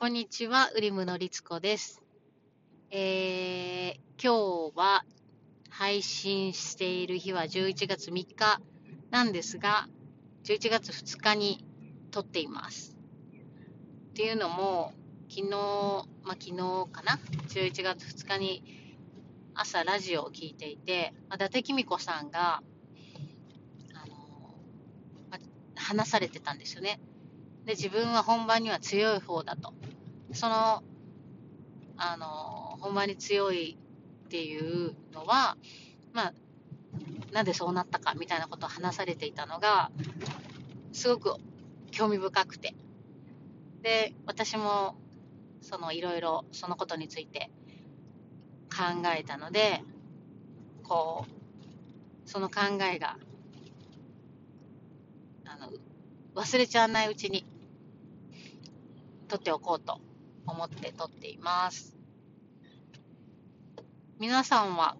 こんにちは、ウリムのりつこです。えー、今日は配信している日は11月3日なんですが、11月2日に撮っています。っていうのも、昨日、まあ、昨日かな ?11 月2日に朝ラジオを聞いていて、あ、伊達公子さんが、あのまあ話されてたんですよね。で、自分は本番には強い方だと。その、あの、本番に強いっていうのは、まあ、なんでそうなったかみたいなことを話されていたのが、すごく興味深くて。で、私も、そのいろいろそのことについて考えたので、こう、その考えが、あの、忘れちゃわないうちに、取っておこうと思って撮っています。皆さんは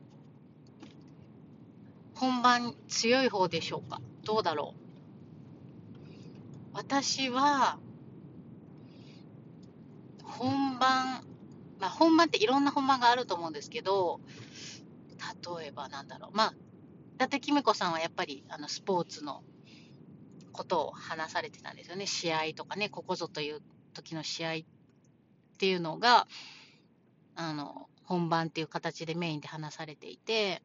本番強い方でしょうか？どうだろう？私は本番、まあ本番っていろんな本番があると思うんですけど、例えばなんだろう。まあ、伊達公子さんはやっぱりあのスポーツのことを話されてたんですよね。試合とかね、ここぞという時の試合っていうのが、あの、本番っていう形でメインで話されていて、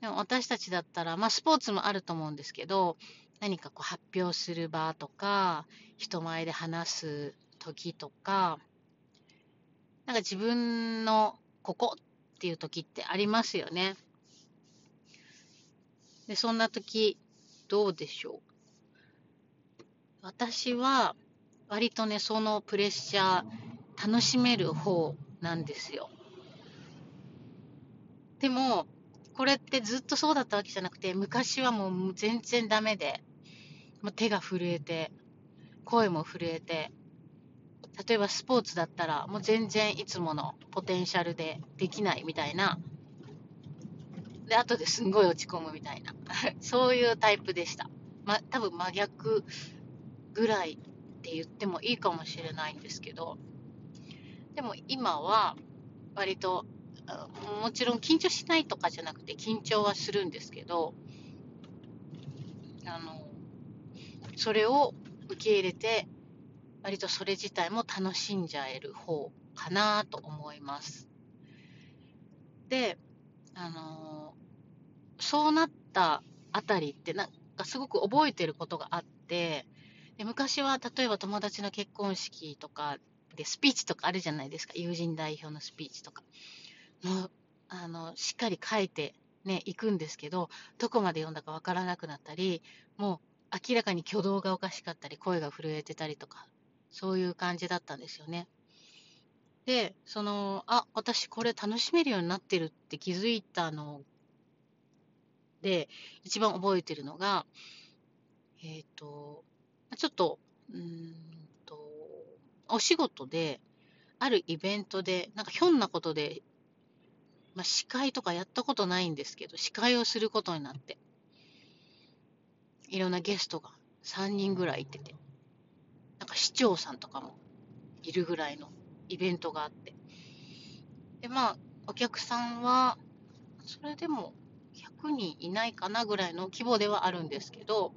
でも私たちだったら、まあスポーツもあると思うんですけど、何かこう発表する場とか、人前で話す時とか、なんか自分のここっていう時ってありますよね。で、そんな時、どうでしょう？私は、割とね、そのプレッシャー、楽しめる方なんですよ。でも、これってずっとそうだったわけじゃなくて、昔はもう全然ダメで、もう手が震えて、声も震えて、例えばスポーツだったら、もう全然いつものポテンシャルでできないみたいな。で、後ですんごい落ち込むみたいな。そういうタイプでした。ま、多分真逆ぐらいって言ってもいいかもしれないんですけど、でも今は割と、もちろん緊張しないとかじゃなくて緊張はするんですけど、あの、それを受け入れて、割とそれ自体も楽しんじゃえる方かなと思います。で、あの、そうなったあたりってなんかすごく覚えてることがあって、で昔は例えば友達の結婚式とかでスピーチとかあるじゃないですか。友人代表のスピーチとか。もう、あの、しっかり書いてね、行くんですけど、どこまで読んだかわからなくなったり、もう明らかに挙動がおかしかったり、声が震えてたりとか、そういう感じだったんですよね。で、その、あ、私これ楽しめるようになってるって気づいたので、一番覚えてるのが、えっ、と、ちょっと、うん、お仕事で、あるイベントで、なんかひょんなことで、まあ、司会とかやったことないんですけど、司会をすることになって、いろんなゲストが3人ぐらいいてて、なんか市長さんとかもいるぐらいのイベントがあって。で、まあ、お客さんは、それでも100人いないかなぐらいの規模ではあるんですけど、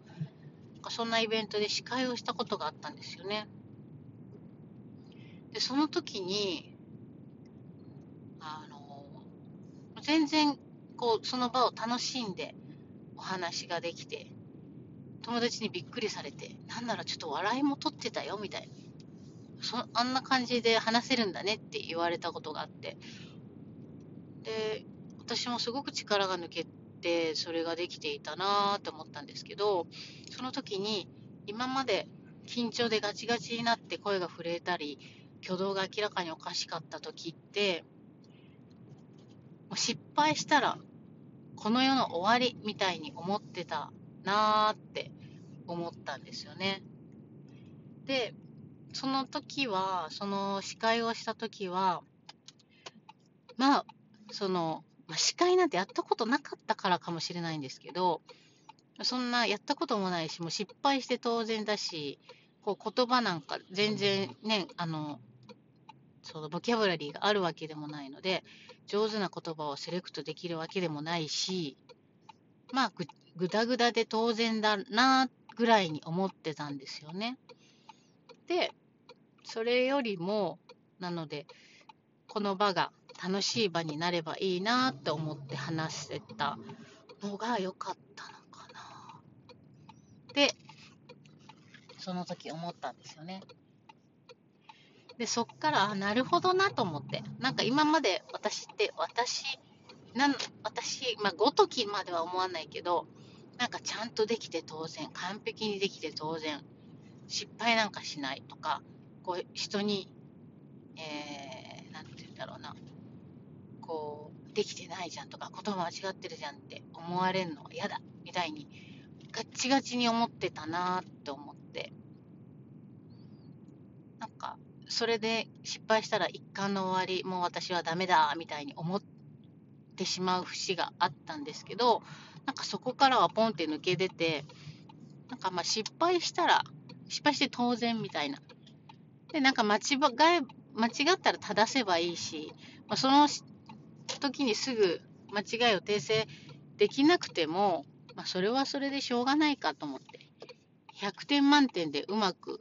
なんかそんなイベントで司会をしたことがあったんですよね。で、その時に、あの、全然、こう、その場を楽しんでお話ができて、友達にびっくりされて、なんならちょっと笑いも取ってたよ、みたいな。そあんな感じで話せるんだねって言われたことがあって。で、私もすごく力が抜けて、それができていたなーって思ったんですけど、その時に、今まで緊張でガチガチになって声が震えたり、挙動が明らかにおかしかった時って、もう失敗したら、この世の終わりみたいに思ってたなーって思ったんですよね。で、その時は、その司会をした時は、まあ、その、まあ、司会なんてやったことなかったからかもしれないんですけど、そんなやったこともないし、もう失敗して当然だし、こう言葉なんか全然ね、あの、そのボキャブラリーがあるわけでもないので、上手な言葉をセレクトできるわけでもないし、まあぐ、ぐだぐだで当然だなぐらいに思ってたんですよね。で、それよりも、なので、この場が楽しい場になればいいなって思って話せたのが良かったのかな。で、その時思ったんですよね。で、そっから、あ、なるほどなと思って。なんか今まで私って、私、なん私、まあ、ごときまでは思わないけど、なんかちゃんとできて当然、完璧にできて当然、失敗なんかしないとか、こう、人に、えー、なんて言うんだろうな、こう、できてないじゃんとか、言葉間違ってるじゃんって思われるのは嫌だ、みたいに、ガッチガチに思ってたなって思って、なんか、それで失敗したら一貫の終わり、もう私はダメだ、みたいに思ってしまう節があったんですけど、なんかそこからはポンって抜け出て、なんかまあ失敗したら、失敗して当然みたいな。で、なんか間違え、間違ったら正せばいいし、まあ、その時にすぐ間違いを訂正できなくても、まあ、それはそれでしょうがないかと思って、100点満点でうまく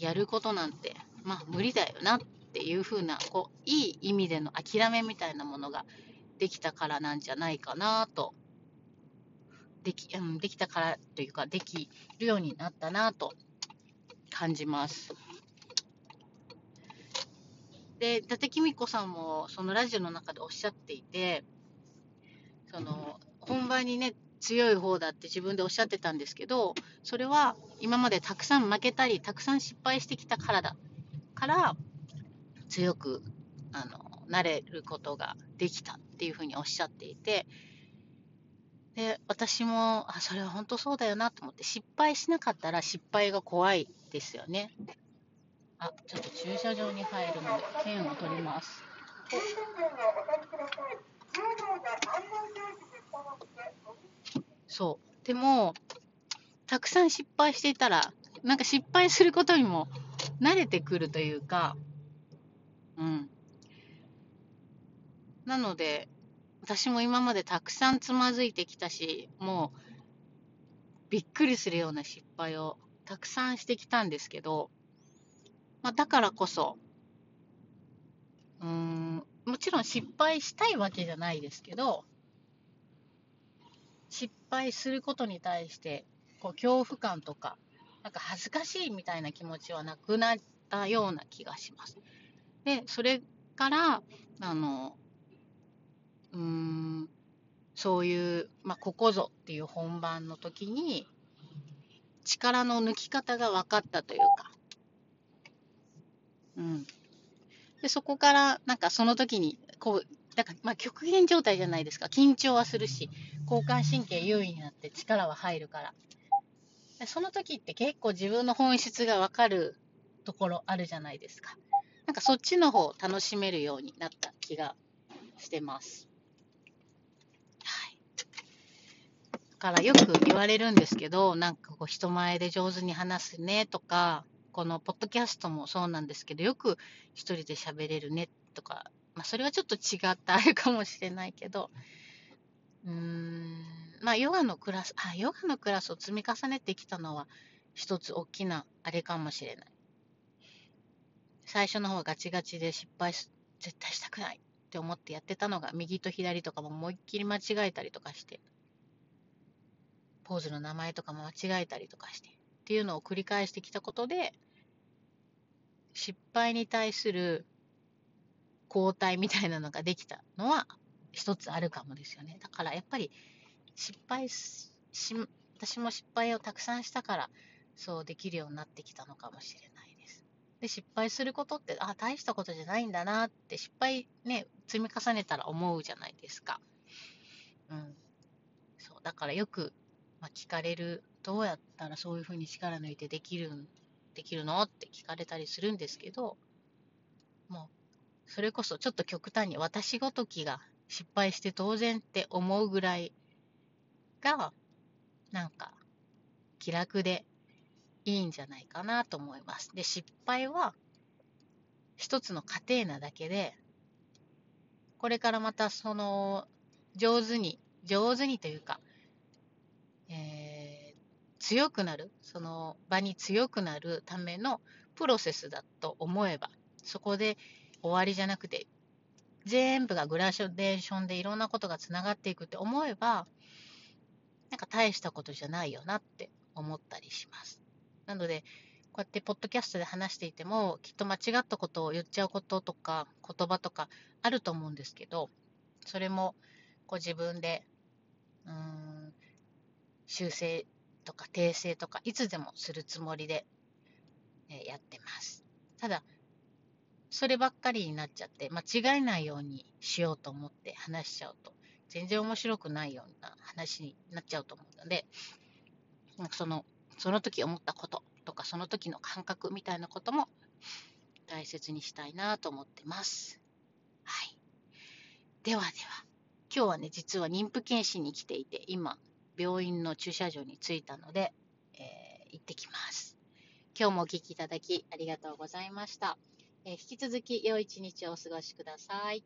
やることなんて、まあ無理だよなっていう風な、こう、いい意味での諦めみたいなものができたからなんじゃないかなと、でき、うん、できたからというか、できるようになったなと感じます。で、伊達公子さんもそのラジオの中でおっしゃっていて、その、本番にね、強い方だって自分でおっしゃってたんですけど、それは今までたくさん負けたり、たくさん失敗してきたからだ。から、強く、あの、なれることができたっていうふうにおっしゃっていて、で、私も、あ、それは本当そうだよなと思って、失敗しなかったら失敗が怖いですよね。あ、ちょっと駐車場に入るので、券を取ります。そう。でも、たくさん失敗していたら、なんか失敗することにも慣れてくるというか、うん。なので、私も今までたくさんつまずいてきたし、もう、びっくりするような失敗をたくさんしてきたんですけど、まあ、だからこそ、うーん、もちろん失敗したいわけじゃないですけど、失敗することに対して、こう、恐怖感とか、なんか恥ずかしいみたいな気持ちはなくなったような気がします。で、それから、あの、うーん、そういう、まあ、ここぞっていう本番の時に、力の抜き方が分かったというか、うん。で、そこから、なんかその時に、こう、だから、まあ、極限状態じゃないですか。緊張はするし、交感神経優位になって力は入るから。その時って結構自分の本質がわかるところあるじゃないですか。なんかそっちの方を楽しめるようになった気がしてます。はい。だからよく言われるんですけど、なんかこう人前で上手に話すねとか、このポッドキャストもそうなんですけど、よく一人で喋れるねとか、まあそれはちょっと違ったあれかもしれないけど、うーん、まあ、ヨガのクラス、あ、ヨガのクラスを積み重ねてきたのは、一つ大きなあれかもしれない。最初の方はガチガチで失敗す絶対したくないって思ってやってたのが、右と左とかも思いっきり間違えたりとかして、ポーズの名前とかも間違えたりとかして、っていうのを繰り返してきたことで、失敗に対する交代みたいなのができたのは一つあるかもですよね。だからやっぱり失敗し、私も失敗をたくさんしたから、そうできるようになってきたのかもしれないです。で、失敗することって、あ、大したことじゃないんだなって、失敗ね、積み重ねたら思うじゃないですか。うん。そう、だからよく、まあ、聞かれる、どうやったらそういうふうに力抜いてできる、できるのって聞かれたりするんですけど、もう、それこそちょっと極端に私ごときが失敗して当然って思うぐらいが、なんか、気楽でいいんじゃないかなと思います。で、失敗は、一つの過程なだけで、これからまたその、上手に、上手にというか、えー、強くなる、その場に強くなるためのプロセスだと思えば、そこで終わりじゃなくて、全部がグラデーションでいろんなことがつながっていくって思えば、なんか大したことじゃないよなって思ったりします。なので、こうやってポッドキャストで話していても、きっと間違ったことを言っちゃうこととか、言葉とかあると思うんですけど、それもこう自分で、うーん、修正とか訂正とか、いつでもするつもりで、えやってます。ただ、そればっかりになっちゃって、間違えないようにしようと思って話しちゃうと、全然面白くないような話になっちゃうと思うので、その、その時思ったこととか、その時の感覚みたいなことも大切にしたいなと思ってます。はい。ではでは、今日はね、実は妊婦検診に来ていて、今、病院の駐車場に着いたので、えー、行ってきます。今日もお聴きいただきありがとうございました。えー、引き続き良い一日をお過ごしください。